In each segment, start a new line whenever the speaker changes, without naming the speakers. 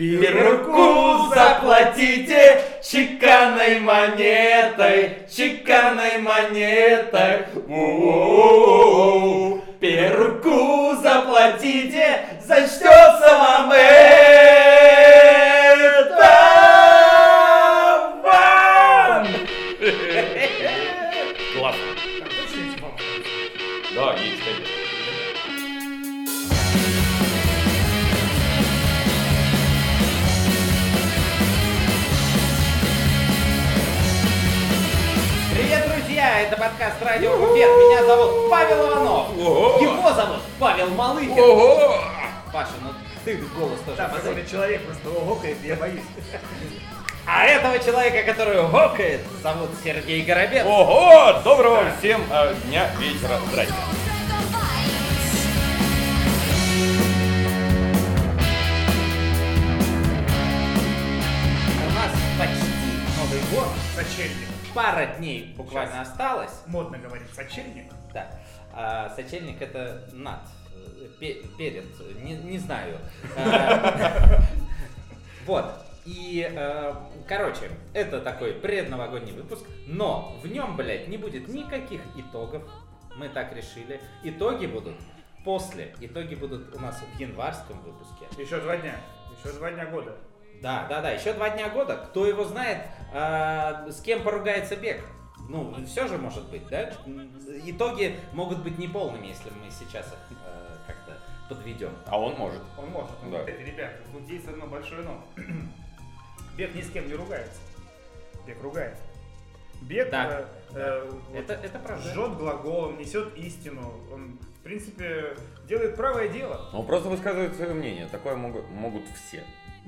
Перуку заплатите чеканной монетой, чеканной монетой. У-у-у-у. Перуку заплатите, зачтется вам это Буфет. Меня зовут Павел Иванов.
Ого!
Его зовут Павел Малыхин.
Ого!
Паша, ну ты голос тоже
Да, какой-то человек просто гокает, я боюсь.
А этого человека, который гокает, зовут Сергей Горобец.
Ого! Доброго всем э, дня, вечера. Здрасте.
У нас почти Новый год.
Сочельник.
Пара дней буквально
Сейчас.
осталось.
Модно говорить сочельник.
Да. А сочельник это над. э, пе- Перед. Не, не знаю. А, Вот. И, э, короче, это такой предновогодний выпуск, но в нем, блядь, не будет никаких итогов. Мы так решили. Итоги будут после. Итоги будут у нас в январском выпуске.
Еще два дня. Еще два дня года.
Да, да, да, еще два дня года. Кто его знает, а, с кем поругается бег. Ну, все же может быть, да? Итоги могут быть неполными, если мы сейчас их э, как-то подведем.
А он может.
Он может. Ну,
Да.
вот это, ребята, тут есть одно большое но. Бег ни с кем не ругается. Бег ругает. Бег
Да.
э, э,
Это, это правда.
жжет глаголом, несет истину. Он, в принципе, делает правое дело.
Он просто высказывает свое мнение. Такое могут, могут все.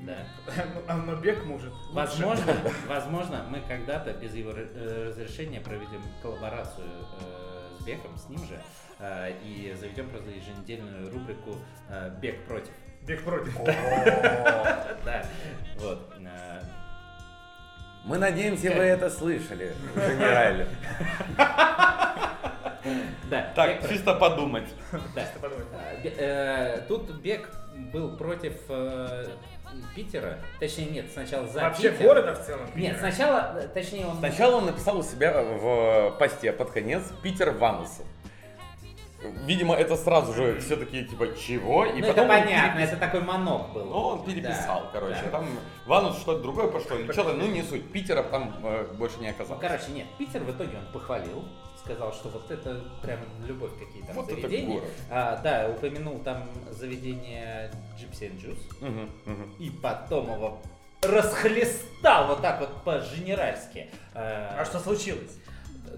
Да.
А- Но бег может. лучше.
Возможно, возможно, мы когда-то без его э, разрешения проведем коллаборацию э, с Беком, с ним же, э, и заведем просто еженедельную рубрику «Бег против».
Бег против.
Да, вот.
Мы надеемся, вы это слышали, генераль.
Да,
Так,
«Бег против».
чисто подумать.
Тут Бег был против Питера. Точнее, нет, сначала за
Вообще
Питер.
города в целом.
Нет,
Питера.
сначала, э, точнее, он...
Сначала он написал у себя в посте под конец Питер Ванусов. Видимо, это сразу же все такие типа чего? И
Ну, это
потом он
понятно,
перепис-
это такой манок был.
Ну, он переписал,
Да,
короче.
да.
Там Ванус что-то другое пошло. Или что-то, ну не суть. Питера там э, больше не
Ну,
оказалось.
короче, нет, Питер в итоге он похвалил, сказал, что вот это прям любовь какие там
Вот это
заведения.
город.
А, да, упомянул там заведение Gypsy and Juice.
Мгм, мгм.
И потом его расхлестал вот так вот по-женеральски. А,
А что случилось?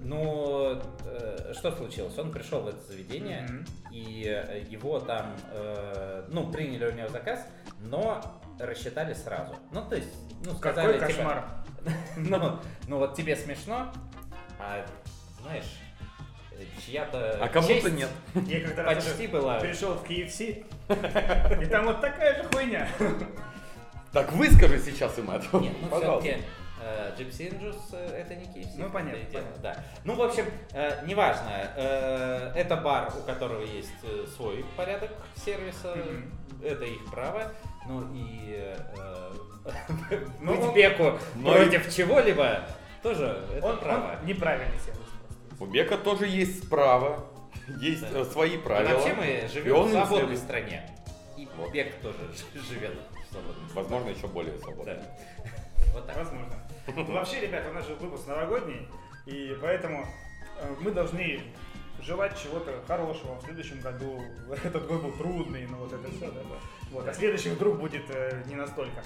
Ну, э, что случилось? Он пришел в это заведение,
Мгм.
и э, его там, э, ну, приняли у него заказ, но рассчитали сразу. Ну, то есть, ну, сказали,
Какой
типа,
кошмар.
ну, ну вот тебе смешно, а знаешь, э, чья-то
А кому-то нет.
Я как-то раз
почти была.
пришел в KFC, и там вот такая же хуйня.
Так выскажи сейчас им это.
Нет, ну все-таки Gypsy and Juice э, это не KFC.
Ну, понятно.
Да. Ну, в общем, э, неважно. э, это бар, у которого есть э, свой порядок сервиса. Это их право. Ну и э,
Ну,
быть беку против чего-либо тоже это
Он,
право.
он неправильный сервис.
У Бека тоже есть право, есть
Да.
э, свои
И
правила.
вообще мы живем
он
в свободной
следует.
стране. И
Вот.
бег тоже живет в свободной стране.
Возможно, еще более свободно.
Да. Вот так.
Возможно. Ну, Вообще, ребята, у нас же выпуск новогодний, и поэтому э, мы должны желать чего-то хорошего в следующем году. Этот год был трудный, но вот это все, да, да. Вот. А следующий вдруг будет э, не настолько.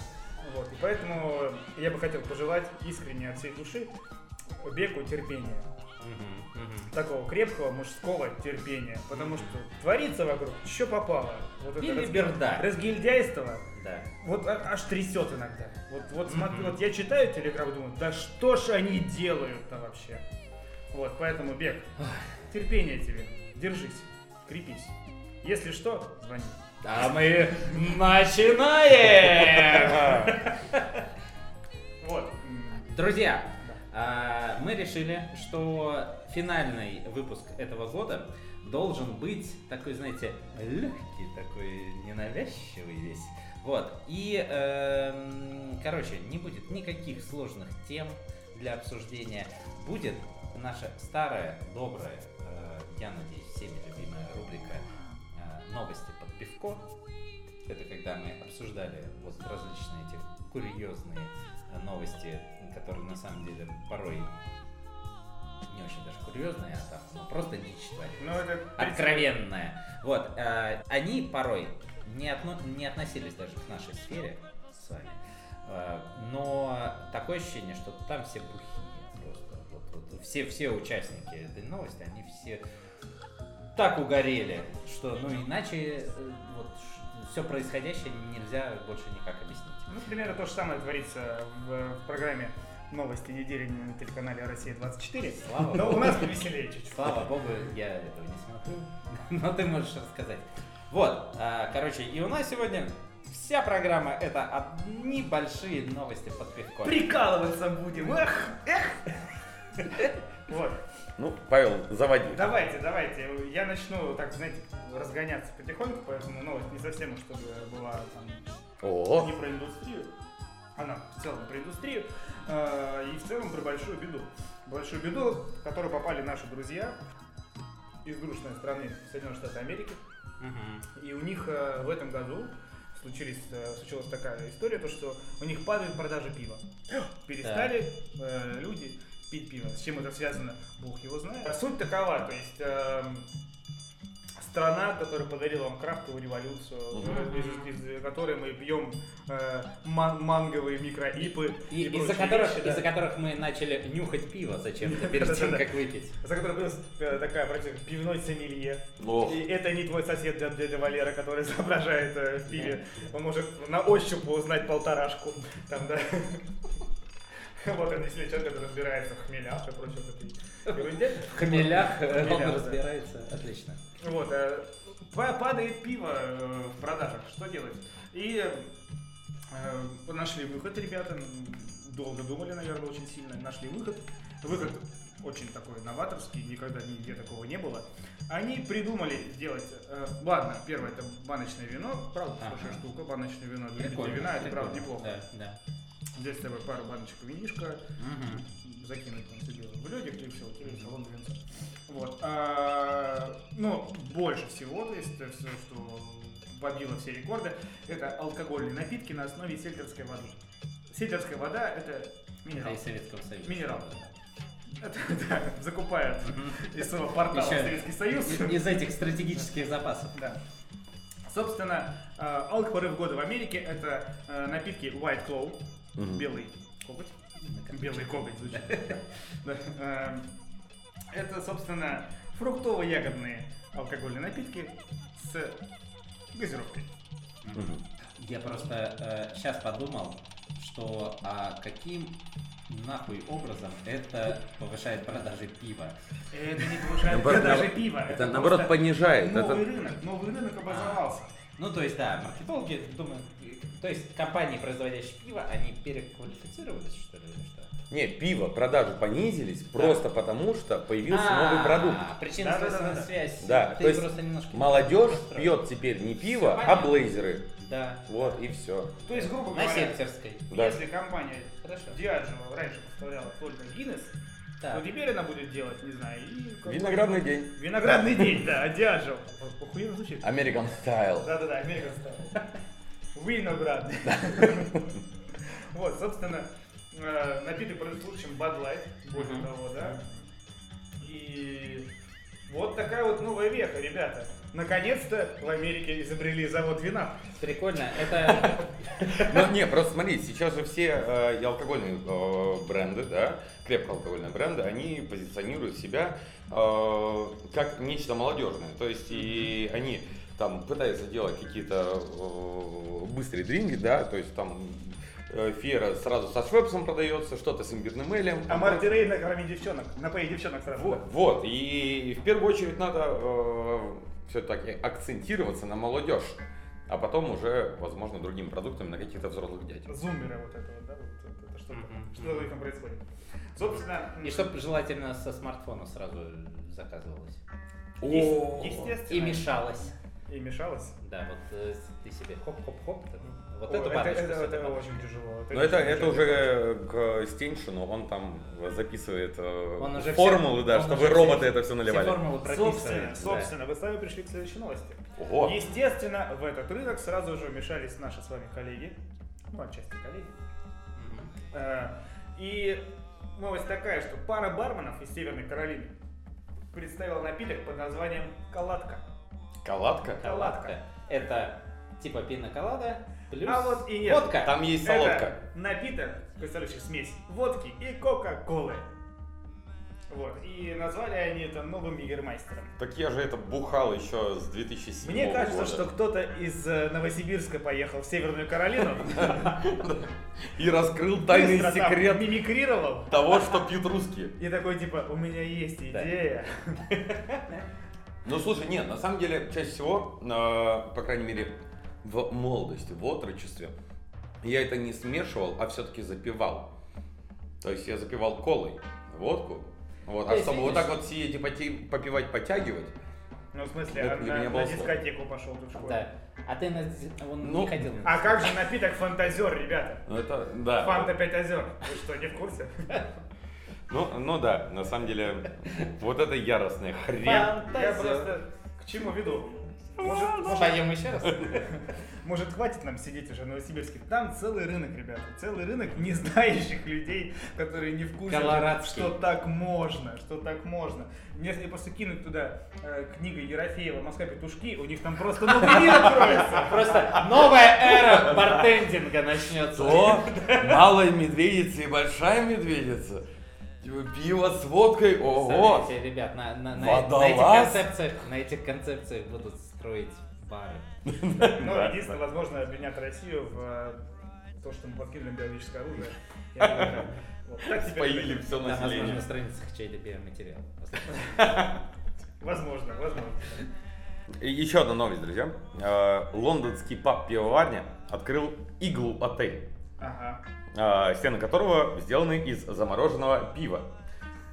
Вот. И поэтому я бы хотел пожелать искренне от всей души Беку терпения. Такого крепкого мужского терпения. Потому что творится вокруг, что попало. Вот это раз-
Билиберда.
разгильдяйство.
Да.
Вот а- аж трясет иногда. Вот, вот смотри, вот я читаю телеграм думаю, да что ж они делают-то вообще? Вот, поэтому бег. Терпение тебе. Держись. Крепись. Если что, звони.
А мы начинаем!
Вот.
Друзья, мы решили, что финальный выпуск этого года должен быть такой, знаете, легкий, такой ненавязчивый весь. Вот. И, эм, короче, не будет никаких сложных тем для обсуждения. Будет наша старая, добрая, э, я надеюсь, всеми любимая рубрика э, «Новости под пивко». Это когда мы обсуждали вот различные эти курьезные э, новости, которые на самом деле порой не очень даже курьезные, а там ну, просто дичь творят
Ну, это
откровенная. Вот, э, они порой не, отно- не относились даже к нашей сфере с вами, Э, но такое ощущение, что там все бухие просто. Вот, вот все, все участники этой новости, они все так угорели, что ну иначе э, вот все происходящее нельзя больше никак объяснить.
Ну, примерно то же самое творится в, в программе «Новости недели» на телеканале «Россия-24».
Слава
Но у
богу.
нас повеселее чуть-чуть.
Слава богу, я этого не смотрю, но ты можешь рассказать. Вот, а, короче, и у нас сегодня вся программа это одни большие новости под пивко.
Прикалываться будем. Эх, эх. Вот.
Ну, Павел, заводи.
Давайте, давайте. Я начну, так, знаете, разгоняться потихоньку, поэтому новость не совсем, чтобы была там
О,
не про индустрию, она в целом про индустрию, э, и в целом про большую беду. Большую беду, в которую попали наши друзья из дружной страны Соединенных Штатов Америки.
Мгм.
И у них э, в этом году случились, э, случилась такая история, то что у них падают продажи пива. Перестали э, люди пить пиво. С чем это связано, бог его знает. Суть такова, то есть эм, страна, которая подарила вам крафтовую революцию,
Мгм.
из, из которой мы пьем э, ман- манговые микроипы
И,
и,
из-за которых,
вещи, да.
из-за которых мы начали нюхать пиво зачем-то перед тем, как выпить.
за которой появилась э, такая практика пивной сомелье. И это не твой сосед дядя, Валера, который изображает э, в пиве. Он может на ощупь узнать полторашку. Там, да. Вот он действительно человек, который разбирается в хмелях и прочей вот этой ерунде.
В хмелях э, он разбирается. Отлично.
Вот, э, па- падает пиво э, в продажах, что делать? И нашли выход ребята, долго думали, наверное, очень сильно, нашли выход. Выход очень такой новаторский, никогда нигде такого не было. Они придумали сделать, э, ладно, первое это баночное вино, правда,
Ага.
хорошая штука, баночное вино
Прикольно.
вина, это правда неплохо.
Да, да.
Взять с тобой пару баночек винишка,
Мгм.
закинуть там все дело в ледик и все, тебе салон винца. Вот. А, ну, больше всего, то есть все, что побило все рекорды, это алкогольные напитки на основе сельтерской воды. Сельтерская вода это
Это
минерал.
из Советского Союза.
Минерал. Это, да, закупают из своего портала
Ещё
Советский Союз.
Из этих стратегических запасов.
Да. Собственно, э, алкопорыв года в Америке это э, напитки White Claw,
Мгм.
белый коготь. Белый коготь звучит. Эм, Это, собственно, фруктово-ягодные алкогольные напитки с газировкой.
Я просто сейчас подумал, что а каким нахуй образом это повышает продажи пива.
Это не повышает продажи пива.
это наоборот понижает.
Новый рынок, новый рынок образовался.
Ну, то есть, да, маркетологи думают, то есть компании, производящие пиво, они переквалифицировались, что ли, или что?
Не, пиво, продажи понизились просто потому, что появился
А,
новый продукт.
Причинно-следственная
Да-да-да-да.
связь.
Да,
ты
то есть
просто немножко не
Молодежь пьет теперь не пиво,
Всё
а
понятно.
блейзеры.
Да.
Вот и все.
То есть, грубо
На
говоря,
сельтерской.
Да.
если компания
Хорошо.
Diageo раньше поставляла только Guinness,
Так.
то теперь она будет делать, не знаю, и...
Виноградный день.
Виноградный день, да, Diageo. Охуенно звучит.
American Style.
Да-да-да, American Style. Виноград. Вот, собственно, э, напиток под случаем Bud Light, более того, да. И вот такая вот новая веха, ребята. Наконец-то в Америке изобрели завод вина.
Прикольно. Это
Ну, не, просто смотри, сейчас же все э, и алкогольные э, бренды, да, крепко алкогольные бренды, они позиционируют себя как нечто молодежное. То есть и они там пытаются делать какие-то э, быстрые дринги, да, то есть там э, Фера сразу со швепсом продается, что-то с имбирным элем.
А Марти Рей накорми девчонок, напои девчонок сразу.
Вот, вот, и в первую очередь надо все-таки акцентироваться на молодежь, а потом уже, возможно, другими продуктами на каких-то взрослых дядь.
да. Зумеры вот это вот, да, вот это, это что,
Мгм.
что у них там происходит. Собственно,
и чтобы желательно со смартфона сразу заказывалось.
О,
естественно.
И мешалось.
И мешалось.
Да, вот э, ты себе хоп-хоп-хоп, там, Вот эту
это,
баночку
это- очень тяжело.
Но это,
очень
это уже к Стеншину, он там записывает э,
Он
формулы,
все-
да, чтобы роботы
все-
это все
Все
наливали.
формулы.
Собственно,
да.
собственно, вы с вами пришли к следующей новости.
Ого.
Естественно, в этот рынок сразу же вмешались наши с вами коллеги, ну, отчасти коллеги. Э, И новость такая, что пара барменов из Северной Каролины представила напиток под названием «Каладка».
Каладка?
Каладка. Это типа пина-колада плюс
А вот и нет.
водка.
Там есть солодка.
Это напиток, представляющий смесь водки и кока-колы. Вот. И назвали они это новым Егермайстером.
Так я же это бухал еще с 2007
Мне кажется,
года.
что кто-то из э, Новосибирска поехал в Северную Каролину,
И раскрыл тайный секрет
мимикрировал,
того, что пьют русские.
и такой типа, у меня есть идея.
Ну слушай, нет, на самом деле, чаще всего, э, по крайней мере, в молодости, в отрочестве, я это не смешивал, а все-таки запивал. То есть я запивал колой водку. Вот, а чтобы вот так вот сидеть и поти- попивать, потягивать,
Ну, в смысле,
Это
а
для
на,
меня
на
было
дискотеку пошел тут в школе.
Да. А ты на... он
Ну,
не ходил на
А как же напиток фантазер, ребята?
ну это, да.
Фанта 5 озер. Вы что, не в курсе?
Ну, ну да, на самом деле, вот это яростная хрень.
Я просто к чему веду? Может, может,
Поем еще раз?
может, хватит нам сидеть уже в Новосибирске? Там целый рынок, ребята. Целый рынок не знающих людей, которые не в курсе, что так можно, что так можно. Если просто кинуть туда э, книгу Ерофеева «Москва петушки», у них там просто новый мир откроется.
Просто новая эра бартендинга начнется.
То малая медведица и большая медведица. Типа пиво с водкой, ого!
Представляете, ребят, на, на, на, на этих концепциях, на этих концепциях будут строить бары.
Да,
единственное, возможно, обвинят Россию в э, то, что мы подкинули биологическое оружие. Вот. Так
Споили все
Там, возможно, на
население.
страницах чей-то биоматериал.
Возможно, возможно.
И Еще одна новость, друзья. Э, Лондонский паб пивоварня открыл Игл отель,
Ага.
э, стены которого сделаны из замороженного пива.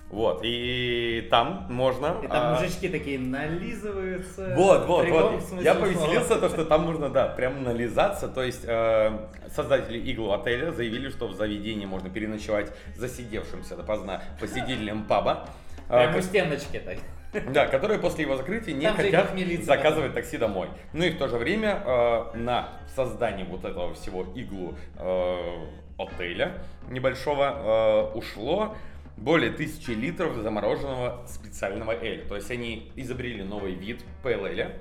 Вот, и там можно...
И там
э,
мужички такие нализываются.
Вот, вот, вот. Я повеселился, то, что там можно, да, прям нализаться. То есть э, создатели Игл отеля заявили, что в заведении можно переночевать засидевшимся допоздна посетителям паба. э,
Прям у стеночки так.
Да, которые после его закрытия не
Там
хотят заказывать такси домой. Ну и в то же время э, на создание вот этого всего иглу э, отеля небольшого э, ушло более тысячи литров замороженного специального эля. То есть они изобрели новый вид PLL,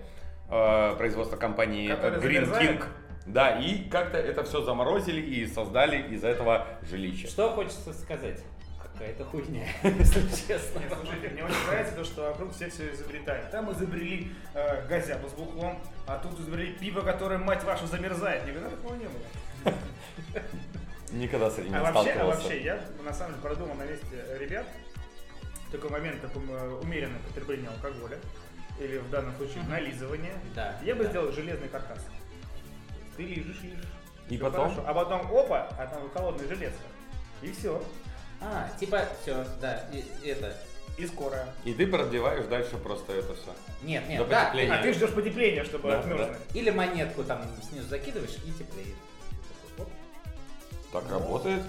э, производства компании
Который
Green
замерзает?
King. Да, и как-то это все заморозили и создали из этого жилище.
Что хочется сказать? Какая-то хуйня, если честно.
Нет, слушайте, мне очень нравится то, что вокруг все все изобретают. Там изобрели э, газету с бухлом, а тут изобрели пиво, которое, мать вашу, замерзает. Никогда такого не было.
Никогда с этим не
А вообще, а вообще, я на самом деле продумал на месте ребят такой момент таком э, умеренное потребление алкоголя, или в данном случае нализывание.
Да,
Я бы
да.
сделал железный каркас. Ты лижешь, лижешь.
И потом?
хорошо. А потом опа, а там холодное железо. И все.
А, типа, все, да, и, и это.
И скорая.
И ты продлеваешь дальше просто это все.
Нет,
До
нет, да.
потепления.
А ты ждешь потепления, чтобы
Да,
отмерзнуть.
Или монетку там снизу закидываешь и теплеет.
Так работает?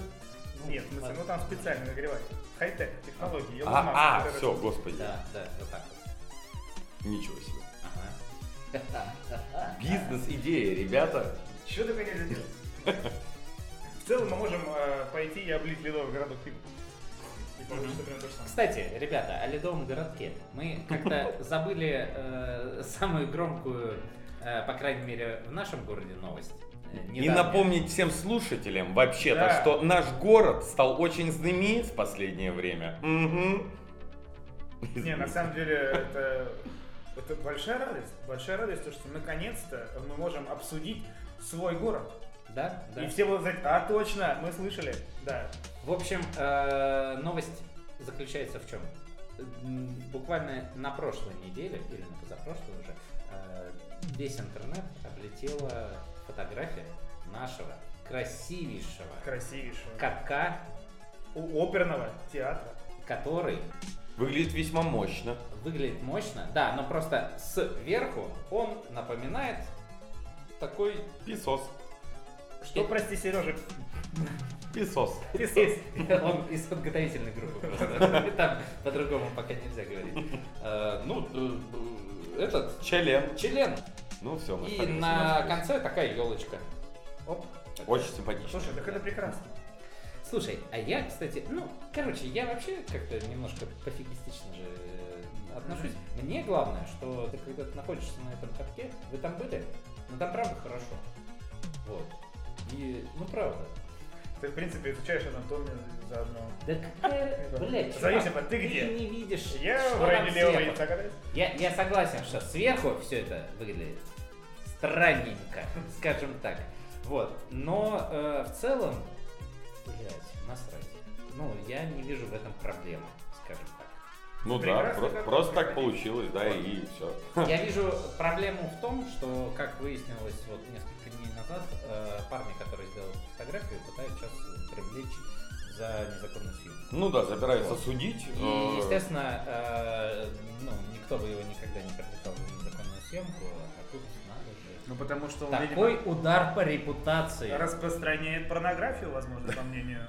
Нет, в смысле, ну там специально нагревать. Хай-тек, технологии. Илон
А, а,
это
все, господи.
Да, да, вот так вот.
Ничего себе.
Ага.
Бизнес-идея, ребята.
Чего только нельзя делать? В целом мы можем э, пойти и облить ледовый городок пивом.
Кстати, ребята, о ледовом городке. Мы как-то забыли э, самую громкую, э, по крайней мере, в нашем городе новость. э,
И напомнить всем слушателям вообще-то,
Да.
что наш город стал очень знаменит в последнее время. Мгм.
Не, на самом деле это, это большая радость. Большая радость, то, что наконец-то мы можем обсудить свой город.
Да, да.
И все будут знать, а точно, мы слышали. Да.
В общем, э, новость заключается в чем? Буквально на прошлой неделе, или на позапрошлой уже, э, весь интернет облетела фотография нашего красивейшего
Красивейшего.
катка,
У оперного театра.
который
Выглядит весьма мощно.
выглядит мощно. Да, но просто сверху он напоминает такой
Песос.
Что, прости, Сережа?
Песос.
Песос.
Он из подготовительной группы просто. Там по-другому пока нельзя говорить. Э, Ну, э, этот,
Член.
член.
Ну все, мы
И на конце такая елочка. Оп.
Очень симпатично.
Слушай, так это прекрасно.
Слушай, а я, кстати, ну, короче, я вообще как-то немножко пофигистично же э, отношусь. Мне главное, что ты когда ты находишься на этом катке, вы там были, ну там правда хорошо. И, ну правда.
Ты, в принципе, изучаешь анатомию заодно.
Да какая, блядь, чувак,
Зависимо, ты где?
не видишь,
Я
что
в районе левого яйца.
Я, я согласен, что сверху все это выглядит странненько, скажем так. Вот. Но э, в целом, блядь, насрать. Ну, я не вижу в этом проблемы.
Ну да,
Прекрасно,
про-
как
просто так получилось, да, и все.
Я вижу проблему в том, что, как выяснилось вот несколько дней назад, э, парни, которые сделали фотографию, пытаются сейчас привлечь за незаконную съемку.
Ну да, забираются
Вот.
судить.
И,
э,
естественно, э, ну, никто бы его никогда не привлекал за незаконную съемку, а тут.
Ну, потому что он,
Такой
видимо,
удар по репутации.
распространяет порнографию, возможно, по мнению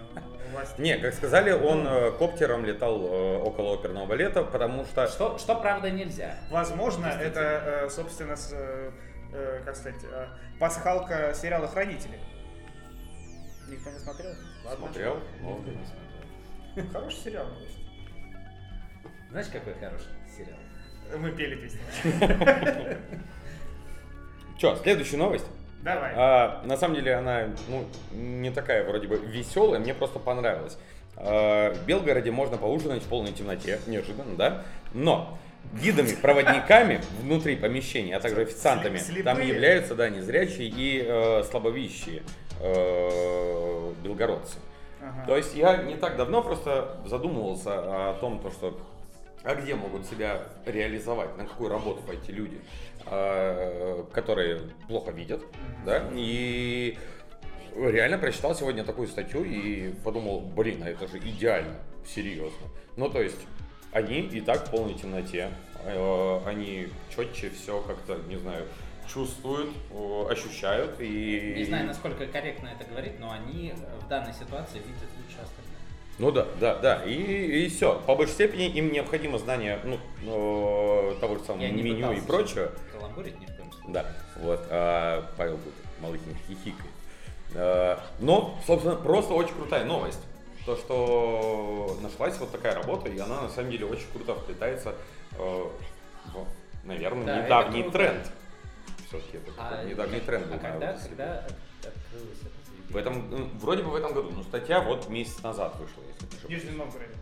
власти.
Не, как сказали, он э, коптером летал э, около оперного балета, потому что...
Что, что правда нельзя.
Возможно, это, э, собственно, как сказать, пасхалка сериала «Хранители». Никто не смотрел? Ладно.
Смотрел? Ну,
Хороший сериал.
Знаешь, какой хороший сериал?
Мы пели песню.
Че, следующая новость.
Давай.
А, на самом деле она ну, не такая вроде бы веселая, мне просто понравилась. А, в Белгороде можно поужинать в полной темноте, неожиданно, да? Но гидами-проводниками внутри помещения, а также официантами
Слепые?
там являются, да, незрячие и э, слабовидящие э, белгородцы.
Ага.
То есть я не так давно просто задумывался о том, то, что а где могут себя реализовать, на какую работу пойти люди, э, которые плохо видят, да, и реально прочитал сегодня такую статью и подумал, блин, а это же идеально, серьезно. Ну, то есть они и так в полной темноте, э, они четче все как-то, не знаю, чувствуют, ощущают и...
Не знаю, насколько корректно это говорить, но они в данной ситуации видят.
Ну да, да, да. И, и все. По большей степени им необходимо знание ну, э, того же самого
Я
меню и прочее.
Каламбурить ни в коем случае.
Да, вот. А Павел тут Малыхин хихикает. А, Но, собственно, просто очень крутая новость. То, что нашлась вот такая работа, и она на самом деле очень круто вплетается э, в, наверное,
Да, это
недавний тренд. Все-таки это
А,
недавний тренд.
а когда, когда от- открылось это заведение?
В этом, м, вроде бы в этом году, но статья вот месяц назад вышла, если не
В
ошибаюсь.
Нижнем Новгороде.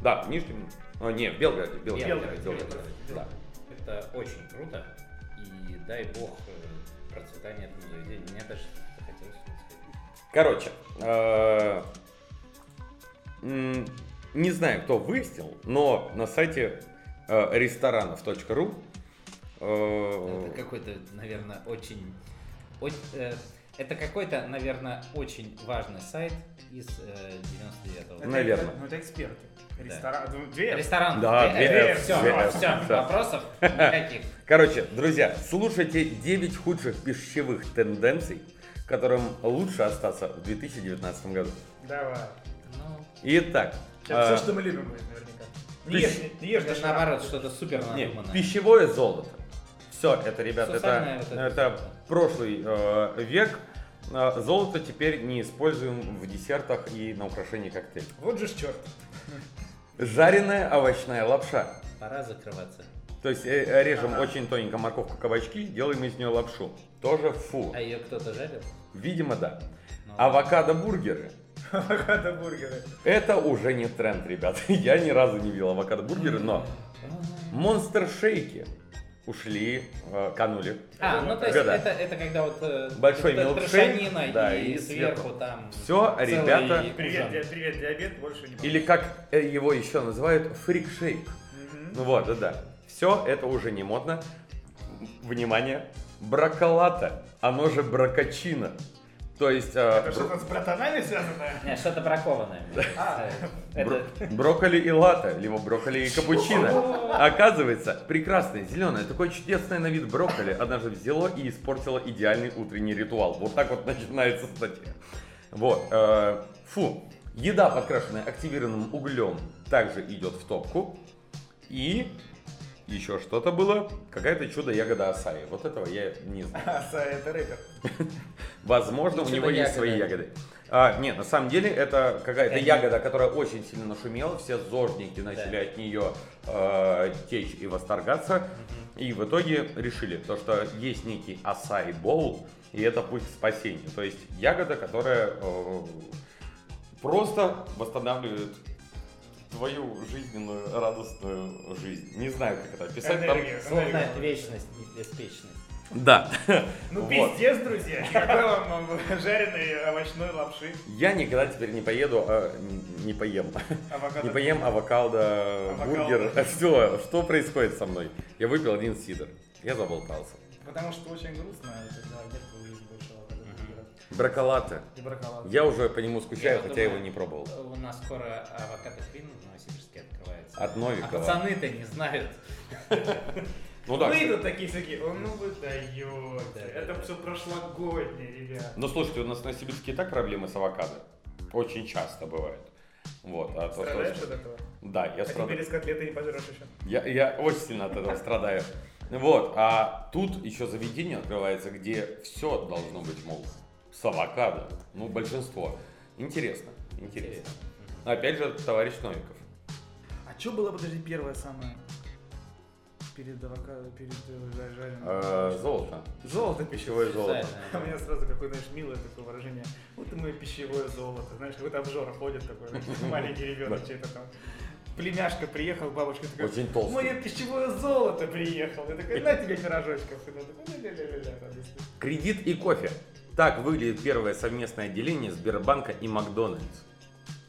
Да, в Нижнем. а, не, в Белгороде. В Белгороде.
Белгород,
в Белгороде,
Белгород,
Да.
Это очень круто. И дай бог э, процветания этому заведению. Мне даже захотелось.
Короче, э, не знаю, кто выяснил, но на сайте э, ресторанов.ру
Это какой-то, наверное, очень... очень, э, это какой-то, наверное, очень важный сайт из э, 99-го.
Это-
Наверно.
Ну, это эксперты.
Да.
Ресторан. ну, Две.
Ресторан.
Да,
две,
все,
две,
все,
да.
вопросов никаких.
Короче, друзья, слушайте 9 худших пищевых тенденций, которым лучше остаться в 2019 году.
Давай.
Ну,
Итак,
Сейчас
э,
все, что мы любим будет наверняка. Не ешь, не, ешь
это наоборот, что-то супер
не,
надуманное.
пищевое золото. Все, это, ребят, это,
это
это. Прошлый э, век. Э, Золото теперь не используем в десертах и на украшении коктейлей.
Вот же ж черт.
Жареная овощная лапша.
Пора закрываться.
То есть э, э, режем
Ага.
очень тоненько морковку кабачки, делаем из нее лапшу. Тоже фу.
А ее кто-то жарил?
Видимо, да.
Ну,
Авокадо-бургеры.
Авокадо-бургеры.
Это уже не тренд, ребят. Я ни разу не видел авокадо-бургеры, но монстр-шейки ушли, канули.
А, ну то есть
Года.
это, это когда вот э,
Большой
трошанина
да,
и,
и
сверху, там
Все, ребята,
Привет,
ужин.
привет, диабет, больше не
или как э, его еще называют, фрик-шейк.
Мгм.
Ну вот, да, да. Все это уже не модно. Внимание, браколата, оно же бракачино. То есть э,
Это что-то с братанами связано?
Нет, что-то бракованное.
А.
Это
бро- брокколи и латте, либо брокколи и капучино. Оказывается, прекрасное, зеленое, такое чудесное на вид брокколи однажды взяло и испортило идеальный утренний ритуал. Вот так вот начинается статья. Вот. э, фу. Еда, подкрашенная активированным углем, также идет в топку. И еще что-то было. Какая-то чудо-ягода асаи. Вот этого я не знаю.
Аса, это рэпер.
Возможно, у него есть свои ягоды. А, нет, на самом деле это какая-то
Конечно.
ягода, которая очень сильно нашумела, все зожники начали от нее э, течь и восторгаться. И в итоге решили, то, что есть некий асай боул, и это путь к спасению. То есть ягода, которая э, просто восстанавливает твою жизненную радостную жизнь. Не знаю, как это описать. Там-
Энергия.
словно
энергия.
вечность, беспечность.
Да.
Ну
Вот.
пиздец, друзья. Никакой вам э, жареной овощной лапши.
Я никогда теперь не поеду, а, не поем.
Авокадо.
Не поем авокадо,
Авокадо.
бургер. Что, что происходит со мной? Я выпил один сидр. Я заболтался.
Потому что очень грустно, когда И броколад.
Я уже по нему скучаю,
Я
хотя его
думаю,
не пробовал.
У нас скоро авокадо хрин в Новосибирске открывается.
От
А
Новикова.
пацаны-то не знают.
Ну да.
Выйдут такие всякие, «О, ну вы даете.
Да, да,
Это все прошлогоднее, ребят.
Ну слушайте, у нас в Новосибирске и так проблемы с авокадо. Очень часто бывает. Вот, а то, что-
Страдаешь от этого?
Да, я
А
страдаю.
теперь из котлеты не пожрешь еще.
Я, я очень сильно от этого страдаю. Вот, а тут еще заведение открывается, где все должно быть, мол, с авокадо. Ну, большинство. Интересно, интересно. Опять же, товарищ Новиков.
А что было, подожди, первое самое? Перед авокадо, перед э, жа- жареным?
Э, золото.
Золото пищевое.
Золото.
А у меня сразу какое-то, знаешь, милое такое выражение. Вот и мое пищевое золото. Знаешь, какой-то обжора ходит такой, маленький ребенок, что-то там. Племяшка приехал, бабушка такая,
Очень толстый.
мое пищевое золото приехал. Я такой, на тебе пирожочков. И он такой, ля-ля-ля-ля, радостный.
Кредит и кофе. Так выглядит первое совместное отделение Сбербанка и Макдональдс.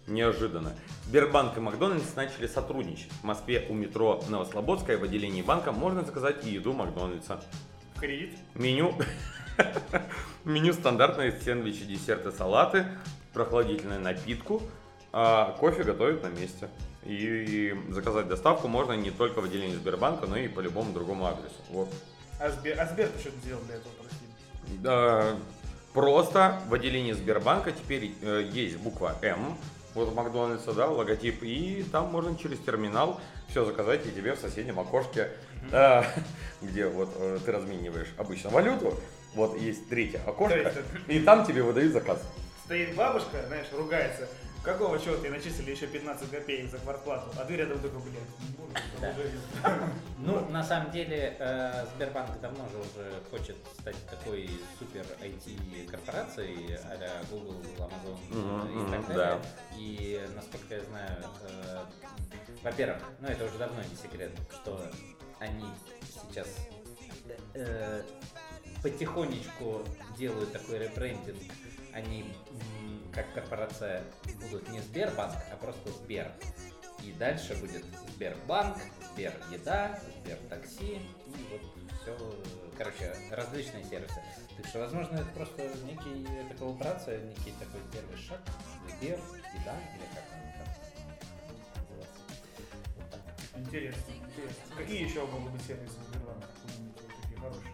Неожиданно. Сбербанк и Макдональдс начали сотрудничать. В Москве у метро Новослободская в отделении банка можно заказать и еду Макдональдса.
Кредит.
Меню. Меню стандартные сэндвичи, десерты, салаты, прохладительную напитку, а кофе готовят на месте. И заказать доставку можно не только в отделении Сбербанка, но и по любому другому адресу. Вот.
А Сбер, а Сбер что сделал для этого, прости?
Да, просто в отделении Сбербанка теперь э, есть буква М, вот в Макдональдсе, да, логотип, и там можно через терминал все заказать, и тебе в соседнем окошке, э, где вот э, ты размениваешь обычно валюту, вот есть третье окошко, и там тебе выдают заказ.
Стоит бабушка, знаешь, ругается. Какого черта тебе начислили еще 15 копеек за квартплату? А ты рядом такой, блядь,
Ну, на самом деле, э, Сбербанк давно же уже хочет стать такой супер IT-корпорацией, а Google, Amazon и так далее.
да.
И, насколько я знаю, э, во-первых, ну это уже давно не секрет, что они сейчас э, потихонечку делают такой ребрендинг. Они как корпорация будут не Сбербанк, а просто Сбер. И дальше будет Сбербанк, Сбер Еда, Сбер Такси и вот все, короче, различные сервисы. Так что, возможно, это просто некий такая операция, некий такой первый шаг. Сбер, Еда или как там.
Интересно, интересно. Какие еще могут быть сервисы Сбербанка? Такие хорошие.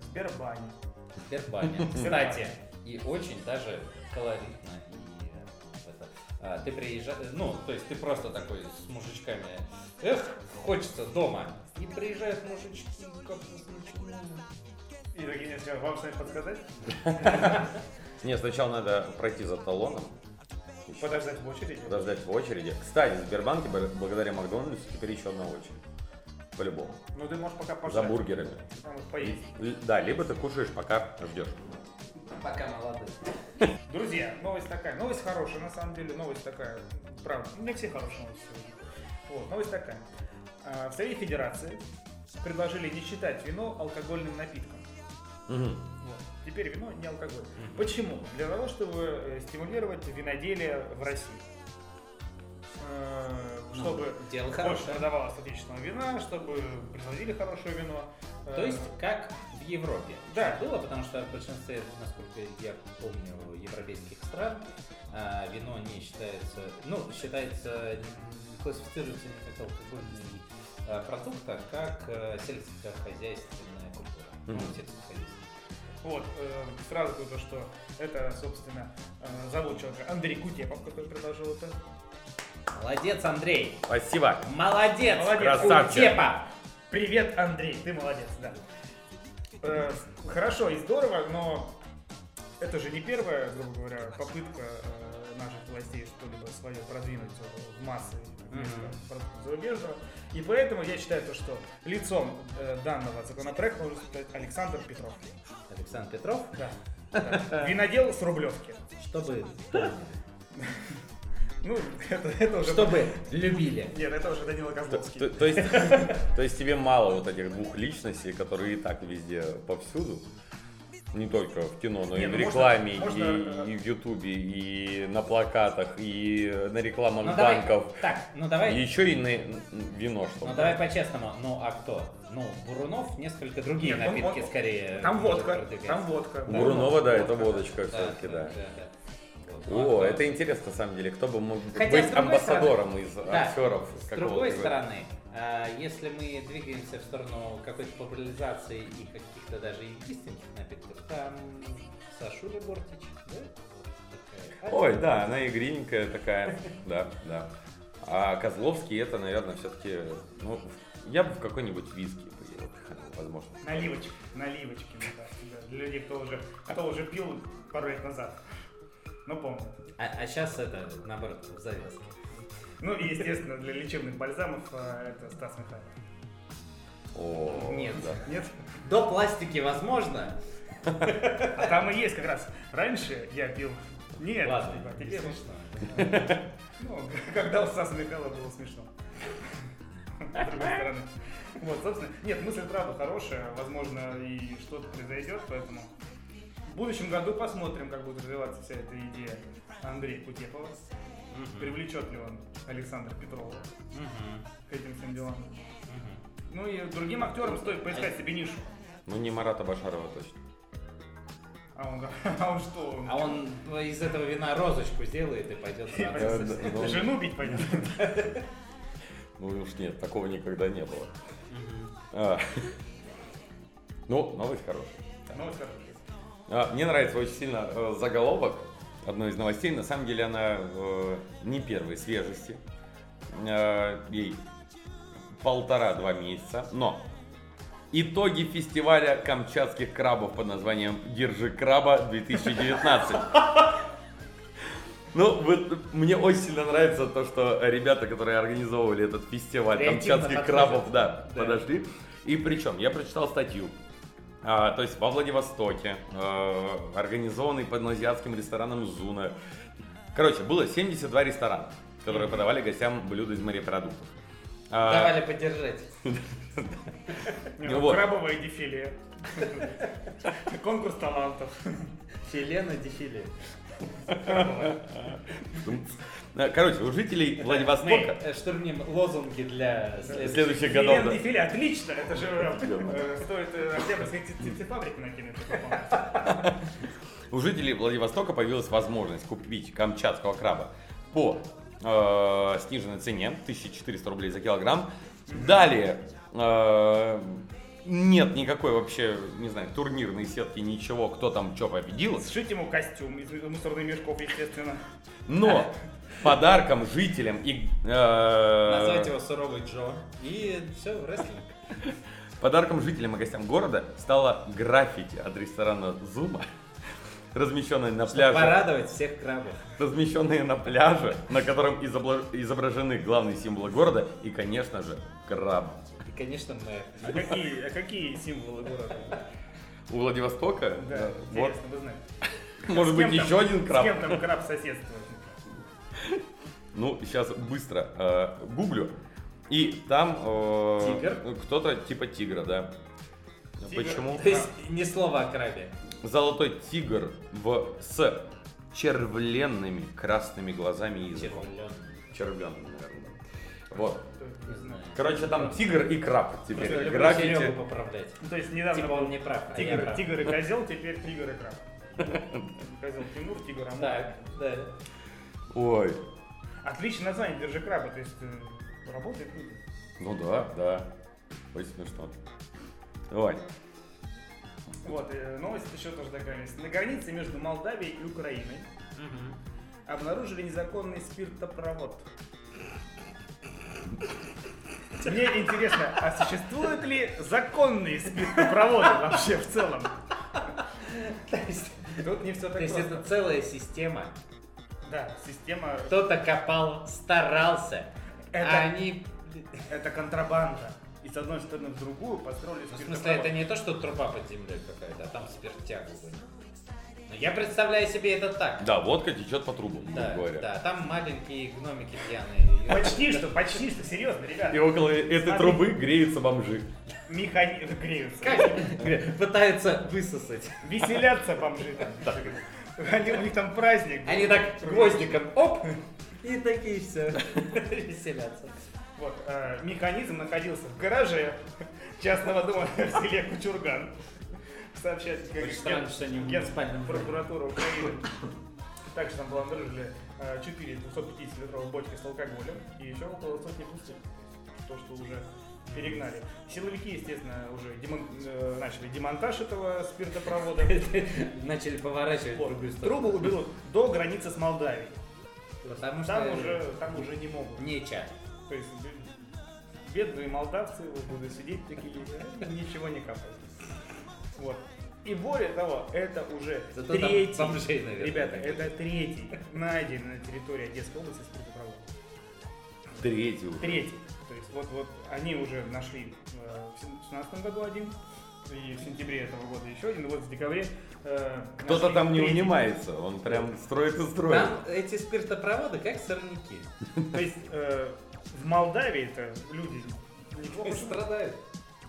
Сбербанк.
Сбербанк. Кстати, и очень даже колоритно. И э, это, а, ты приезжаешь, ну, то есть ты просто такой с мужичками, эх, хочется дома. И приезжают мужички, как.
И такие не сказали, вам что-нибудь подсказать?
Не, сначала надо пройти за талоном,
Подождать в очереди?
подождать в очереди. Кстати, в Сбербанке бл- благодаря Макдональдсу теперь еще одна очередь. По-любому.
Ну ты можешь пока
За
пожать.
бургерами.
Вот поесть.
Л- Да, либо ты кушаешь, пока ждешь.
Пока молодой.
Друзья, новость такая. Новость хорошая, на самом деле, новость такая. Правда, у меня все хорошие новости. Вот, новость такая. А, В Совете Федерации предложили не считать вино алкогольным напитком.
Мгм.
Вот. Теперь вино не алкоголь. Почему? Для того, чтобы э, стимулировать виноделие в России. Э,
Ну,
Чтобы
дело
больше
хорошее.
продавалось отечественного вина, чтобы производили хорошее вино.
То
Э,
есть, как в Европе.
Да.
Было, потому что в большинстве, насколько я помню, европейских стран а, вино не считается, ну, считается, не классифицируется не как алкогольный продукт, а как сельскохозяйственная культура. Ну, сельскохозяйственная.
Вот, э, сразу говорю, что это, собственно, э, зовут человека Андрей Кутепов, который предложил это.
Молодец, Андрей!
Спасибо.
Молодец!
Молодец.
Красавчик.
Кутепа!
Привет, Андрей, ты молодец, да. Э, хорошо и здорово, но это же не первая, грубо говоря, попытка э, наших властей что-либо свое продвинуть в массы продуктов зарубежного. И поэтому я считаю то, что лицом э, данного законопроекта может стать Александр Петров.
Александр Петров,
Да. да. Винодел с Рублевки.
чтобы
Ну, это, это уже...
чтобы любили.
Нет, это уже Данила Козловский.
то- то есть, то есть тебе мало вот этих двух личностей, которые и так везде повсюду, не только в кино, но и
Не,
в
ну можно-
рекламе,
можно,
и,
э,
и в Ютубе, и на плакатах, и на рекламах
Ну давай,
банков,
так, ну давай,
и еще и на вино, что
ну давай по-честному, ну а кто? Ну, Бурунов несколько другие
Нет, он-
напитки
он-
скорее.
Там водка,
продвигать.
там водка.
Бурунова, да, это
водка.
водочка все-таки, да.
да. Вот.
О,
а
это интересно, на самом деле, кто бы мог
Хотя,
быть амбассадором из
Да.
актеров
С другой стороны, а, если мы двигаемся в сторону какой-то популяризации и каких-то даже единственных напитков, там Сашуля Бортич, да? Такая.
Ой, да, она игренькая такая, да, да. А Козловский это, наверное, все-таки, ну, я бы в какой-нибудь виски поел, возможно.
Наливочки, наливочки, да. Для людей, кто уже, кто уже пил пару лет назад. Ну, помню.
А, сейчас это, наоборот, в завязке.
Ну и, естественно, для лечебных бальзамов а, это Стас Михайлов.
О,
Нет.
да.
Нет?
До пластики возможно?
А там и есть как раз. Раньше я пил. Нет,
Ладно,
типа, а
не
теперь,
смешно.
ну, когда у Стаса Михайлова было смешно. С другой стороны. Вот, собственно, нет, мысль правда хорошая, возможно, и что-то произойдет, поэтому в будущем году посмотрим, как будет развиваться вся эта идея Андрея Кутепова.
Мгм.
Привлечет ли он Александра Петрова
Мгм.
к этим всем делам.
Мгм.
Ну и другим актерам стоит поискать себе нишу.
Ну, не Марата Башарова точно.
А он, а он что? Он,
А он из этого вина розочку сделает и пойдет сразу.
Ну,
жену бить пойдет.
Ну уж нет, такого никогда не было. А. Ну, новость хорошая.
Новость хорошая.
А, Мне нравится очень сильно э, заголовок одной из новостей. На самом деле она э, не первой свежести. Э, Ей полтора-два месяца. Но итоги фестиваля камчатских крабов под названием «Держи краба 2019». Ну, вот мне очень сильно нравится то, что ребята, которые организовывали этот фестиваль камчатских крабов, да,
Да.
подошли. И причем, я прочитал статью, а, то есть во Владивостоке, э, организованный под азиатским рестораном Зуна. Короче, было 72 ресторана, которые подавали гостям блюда из морепродуктов. А,
Давали поддержать.
Не,
Ну вот.
Крабовое дефиле. Конкурс талантов.
Филе на дефиле.
Э, Короче, у жителей Владивостока...
Мы э, штурмим лозунги для следующих.
Годов.
Филе дефиле, отлично. Это же э, стоит октябрьской птицефабрики накинуть.
У жителей Владивостока появилась возможность купить камчатского краба по э, сниженной цене 1400 рублей за килограмм. Далее э, нет никакой вообще, не знаю, турнирной сетки, ничего, кто там что победил.
Сшить ему костюм из мусорных мешков, естественно.
Но подарком жителям и э,
Назвать его суровый Джо. И все, рестлинг.
подарком жителям и гостям города стало граффити от ресторана Зума, размещенное на пляже.
порадовать всех крабов.
размещенные на пляже, на котором изображены главные символы города и, конечно же, краб.
Конечно, мэр.
А какие, а какие символы города?
У Владивостока,
Да,
вот,
интересно, вы знаете.
может
С
быть,
кем там-
еще один
С
краб.
кем там краб соседствует?
Ну, сейчас быстро э, гуглю. И там э, кто-то типа тигра, да.
Тигр.
Почему?
То есть ни слова о крабе.
Золотой тигр в, с червленными красными глазами и языком.
Червлен.
Червленными, да. Вот. Короче, там тигр и краб теперь. Граффити.
Поправлять.
Ну, То есть недавно
Типа он
был
не прав, а я
тигр,
прав.
тигр и козел, теперь тигр и краб. Козел Тимур, тигр Амур.
Так, да.
Ой.
Отличное название «Держи краба», то есть э, работает круто.
Ну да, да. Очень смешно. Давай.
Вот, э, новость еще тоже такая есть. На границе между Молдавией и Украиной обнаружили незаконный спиртопровод. Мне интересно, а существуют ли законные спиртопроводы вообще в целом? Тут не все
То
так
есть
просто.
это целая система.
Да, система
Кто-то копал, старался.
Это-
А они...
это контрабанда. И с одной стороны в другую построили
Ну, в
спиртопровод.
смысле, это не то, что труба под землей какая-то, а там спиртяк угонят. Но я представляю себе это так.
Да, водка течет по трубам,
Да,
говоря.
да, там маленькие гномики пьяные.
Почти что, почти что, серьезно,
И
ребята.
около этой трубы греются бомжи.
Механи... греются.
Как? Пытаются высосать.
Веселятся бомжи там. Они, у них там праздник.
Они так гвоздиком, оп, и такие все веселятся.
Вот, э, механизм находился в гараже частного дома в селе Кучурган. Сообщает
странно, что они
Ген- прокуратура Украины. Также там было обнаружили э, 4 250-литровых бочки с алкоголем и еще около сотни пустых. То, что уже перегнали. Силовики, естественно, уже демон- э, начали демонтаж этого спиртопровода.
Начали поворачивать
Вот. Трубу уберут до границы с Молдавией.
Потому
Там
что
уже, там уже не могут.
неча.
То есть бедные молдавцы вот будут сидеть такие, «Э, ничего не капает. Вот. И более того, это уже
Зато там
третий,
бомжей, наверное,
ребята, это третий найденный на территории Одесской области спиртопровод.
Третий уже.
Третий. То есть вот, вот они уже нашли э, в 2017 году один, и в сентябре этого года еще один, и вот в декабре э,
Кто-то там не
третий.
унимается, он прям строит и строит.
Там эти спиртопроводы как сорняки.
То есть э, в Молдавии это люди живут.
Страдают.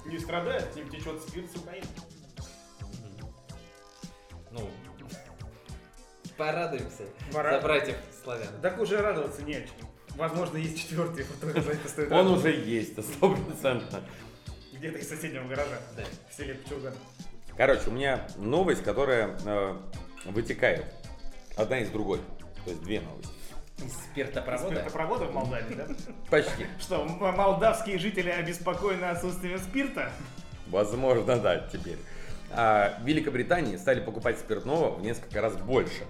не страдают, им течет спирт с Украины.
Ну, порадуемся
Пора.
за братьев славян.
Так уже радоваться не о чем. Возможно, есть четвертый, который за это стоит
Он уже есть, стопроцентно.
Где-то из соседнего гаража
Да.
в селе Пчелган.
Короче, у меня новость, которая э, вытекает. Одна из другой. То есть две новости.
Из спиртопровода.
Спиртопроводы в Молдавии, да?
Почти.
Что, молдавские жители обеспокоены отсутствием спирта?
Возможно, да, теперь. А, в Великобритании стали покупать спиртного в несколько раз больше,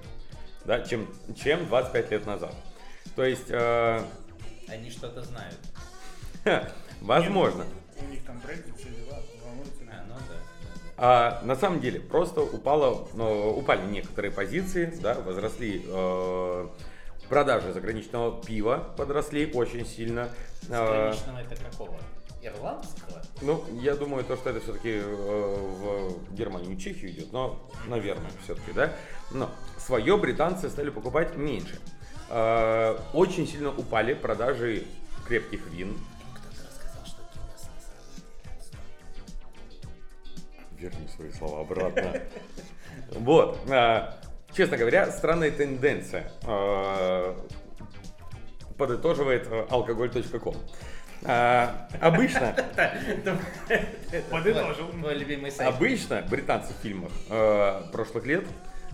да, чем, чем 25 лет назад. То есть, э,
Они что-то знают.
возможно.
У них там Брексит, все дела, волнуются.
А, ну да.
А на самом деле просто упало, э, упали некоторые позиции, да, возросли э, продажи заграничного пива, подросли очень сильно. Э,
Заграничного это какого? Ирландского?
Ну, я думаю, то, что это все-таки в Германию, Чехию идет, но, наверное, все-таки, да. Но свое британцы стали покупать меньше. Э, Очень сильно упали продажи крепких вин. Верни свои слова обратно. Вот. э, Честно говоря, странная тенденция. э, Подытоживает э, алкоголь.ком. Э, Обычно
Подытожил.
Твой любимый сайт.
Обычно британцы в фильмах э, прошлых лет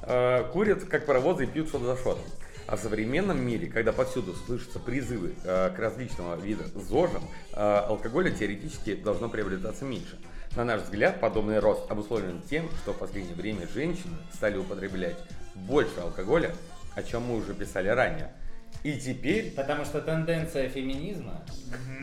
э, курят как паровозы и пьют шот за шотом. А в современном мире, когда повсюду слышатся призывы э, к различного вида ЗОЖам, э, алкоголя теоретически должно приобретаться меньше. На наш взгляд, подобный рост обусловлен тем, что в последнее время женщины стали употреблять больше алкоголя, о чем мы уже писали ранее. И теперь
Потому что тенденция феминизма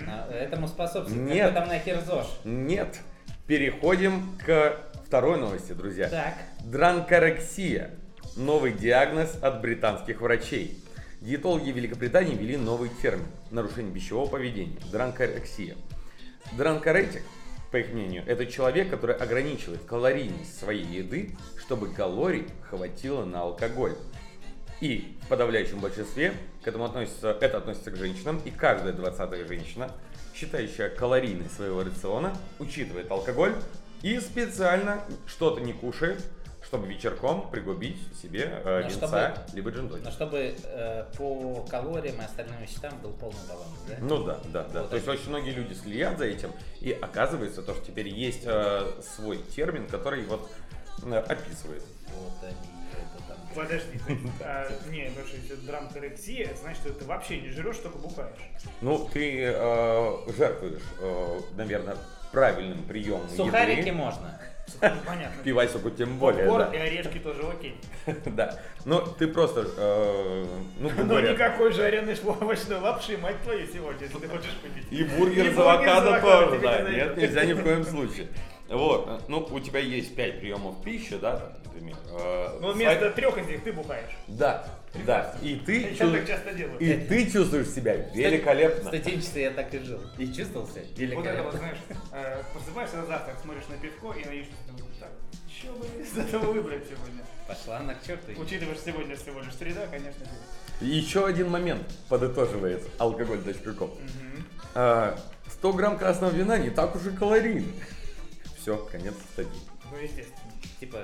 а, этому способствует.
Нет.
Какой там нахер ЗОЖ?
нет. Переходим к второй новости, друзья.
Так.
Дранкорексия. Новый диагноз от британских врачей. Диетологи Великобритании ввели новый термин – нарушение пищевого поведения – дранкорексия. Дранкоретик, по их мнению, это человек, который ограничивает калорийность своей еды, чтобы калорий хватило на алкоголь. И в подавляющем большинстве к этому относится, это относится к женщинам, и каждая двадцатая женщина, считающая калорийность своего рациона, учитывает алкоголь и специально что-то не кушает, чтобы вечерком пригубить себе э, винца,
чтобы-
либо джин
Но чтобы э, по калориям и остальным вещам был полный баланс, да?
Ну да, да, да.
Вот
То есть очень многие люди следят за этим, и оказывается то, что теперь есть э, свой термин, который вот э, описывает.
Вот они.
Подожди, то есть, а, не, потому что если драмторексия, это значит, что ты вообще не жрешь, только бухаешь.
Ну, ты э, жертвуешь, э, наверное, правильным приемом
Сухарики
еды.
можно.
Ну, понятно.
Пивасику тем более,
Попкорн и
да.
орешки тоже окей.
да. Ну, ты просто, э, ну,
Но
говоря,
никакой жареной овощной лапши, мать твою, сегодня, если ты хочешь купить.
И бургер
И бургер
авокадо тоже,
тебе
да.
не.
Нет, нельзя ни в коем случае. Вот, ну, у тебя есть 5 приемов пищи, да, там, например. э, с-
вместо трех из них ты бухаешь.
Да, да. И ты,
Я так
чувствуешь-
часто делаю.
и ты чувствуешь себя великолепно.
В я так и жил. И чувствовал себя
Вот это вот,
великолепно.
знаешь, э, просыпаешься на завтрак, смотришь на пивко и на яичницу, думаешь, так, что бы из этого выбрать сегодня?
Пошла она к черту.
Учитывая, что сегодня всего лишь среда, конечно.
И Еще один момент подытоживает алкоголь.ком.
Мгм.
А, 100 грамм красного вина не так уж и калорийно. Все, конец статьи.
Ну, естественно.
Типа,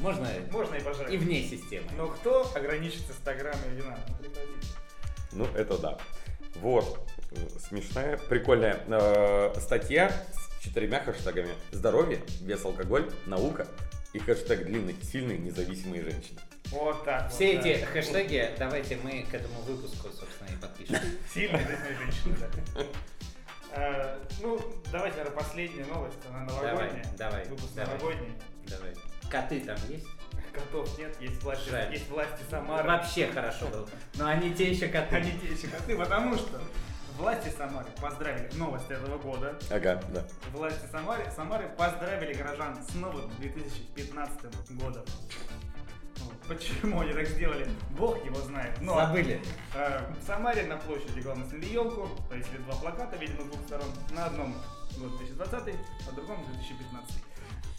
можно
Можно и пожрать.
и вне системы.
Но кто ограничится 100 граммами вина? Ну.
Ну, это да. Вот. Э, Смешная, прикольная э, статья с четырьмя хэштегами. Здоровье, вес, алкоголь, наука и хэштег длинный, сильные, независимые женщины.
Вот так вот,
Все
да.
эти хэштеги давайте мы к этому выпуску, собственно, и подпишем.
Сильные известные женщины, да. А, Ну, давайте, наверное, последняя новость, она новогодняя.
давай,
Выпуск
давай.
новогодний.
Давай. Коты там есть?
Котов нет, есть власти,
Жаль.
есть власти Самары.
Вообще хорошо было. Но они те еще коты.
Они те еще коты, потому что власти Самары поздравили, новость этого года,
Ага, да.
власти Самары, Самары поздравили горожан с новым 2015 годом. Вот. Почему они так сделали, бог его знает. Но
Забыли.
э, в Самаре на площади главное снесли елку, повесили два плаката, видимо, с двух сторон. На одном год 2020, а другом 2015.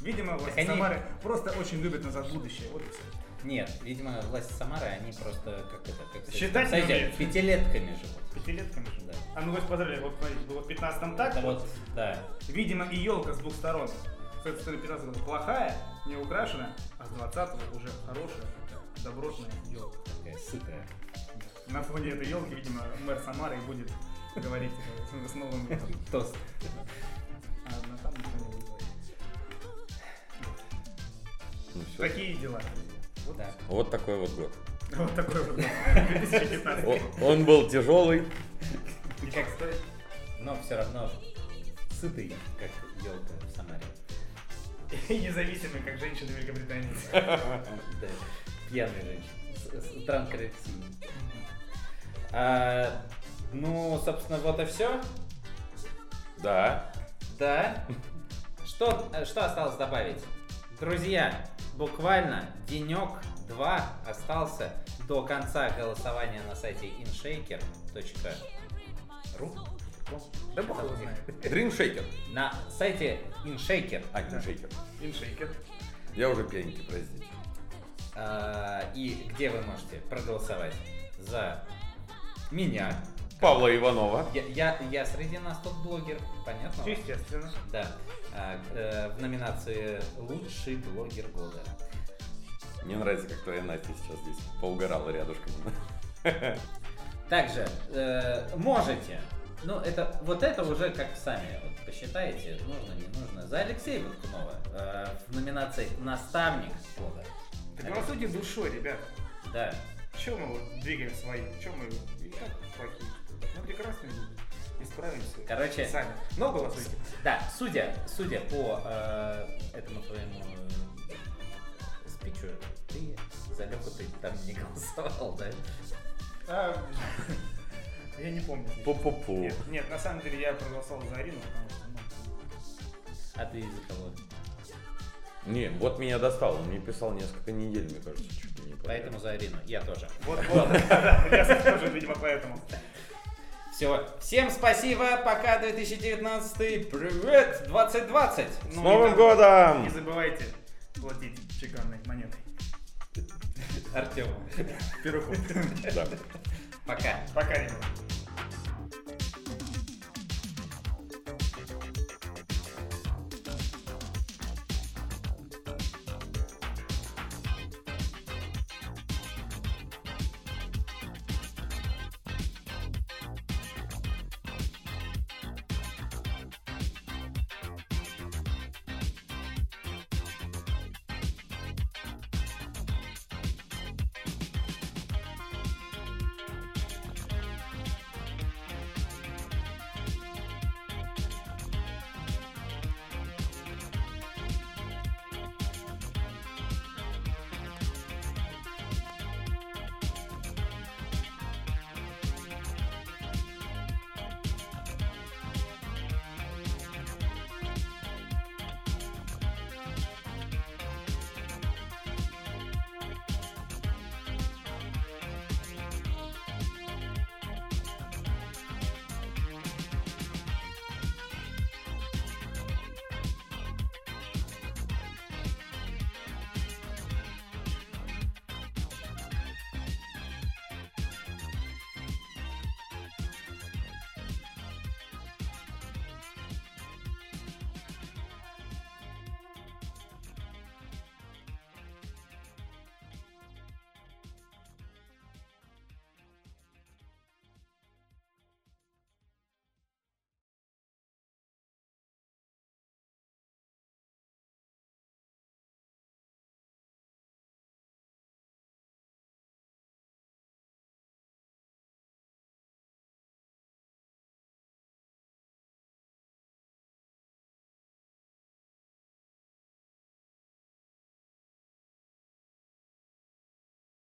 Видимо, власти
они-
Самары просто очень любят назад будущее. Вот и всё.
Нет, видимо, власти Самары, они просто, как это, как сказать,
Считать не
знаете,
умеют.
пятилетками живут.
Пятилетками.
Да.
А ну вас поздравляю, вот смотрите, было в 15 так,
Это вот, да.
Видимо, и елка с двух сторон. С этой стороны 15 года плохая, не украшена, а с 20 уже хорошая, добротная елка.
Такая сытая.
На фоне этой елки, видимо, мэр Самары будет говорить с- с Новым годом.
Тост.
А на самом деле не будет.
Ну.
Такие дела. Вот,
Да.
Вот такой вот год.
вот такой вот год. 2015.
О- Он был тяжелый.
И как стоит?
Но все равно сытый, как елка в Самаре.
И независимый, как женщины Великобритании.
Пьяная женщина. Транкорексией. А, ну, собственно, вот и все.
Да.
Да. Что, что осталось добавить? Друзья, буквально денек-два остался до конца голосования на сайте inshaker.ru.
Да бог его знает.
Dream Shaker.
На сайте InShaker.
А, Dream Shaker.
Иншейкер.
Я уже пьяненький, простите.
а, и где вы можете проголосовать за меня.
Павла Иванова.
Я, я, я среди нас тот блогер, понятно?
Естественно.
Да. А, э, в номинации «Лучший блогер года».
Мне нравится, как твоя Настя сейчас здесь поугорала рядышком.
Также э, можете, ну это вот это уже как сами вот, посчитаете, нужно, не нужно. За Алексея Воткунова э, в номинации «Наставник года».
Так голосуйте душой, ребят.
Да.
Чем мы вот двигаем свои? Чем мы и так плохие? Мы прекрасные люди. Исправимся.
Короче,
Сами. Но голосуйте.
Да, судя, судя по э, этому твоему э, спичу, ты за Леху ты там не голосовал, да?
А, я не помню.
Пу-пу-пу.
Нет, нет, на самом деле я проголосовал за Арину, потому что, ну,
А ты из-за кого?
Не, вот меня достал. Он мне писал несколько недель, мне кажется, чуть ли не подряд.
Поэтому за Арину. Я тоже.
вот, вот, я тоже, видимо, поэтому.
Все. Всем спасибо. Пока 2019. Привет 2020.
С
Ну,
Новым
не
годом!
Не забывайте платить чеканной монетой.
Артем.
Пируху.
Да.
Пока.
Пока, ребята.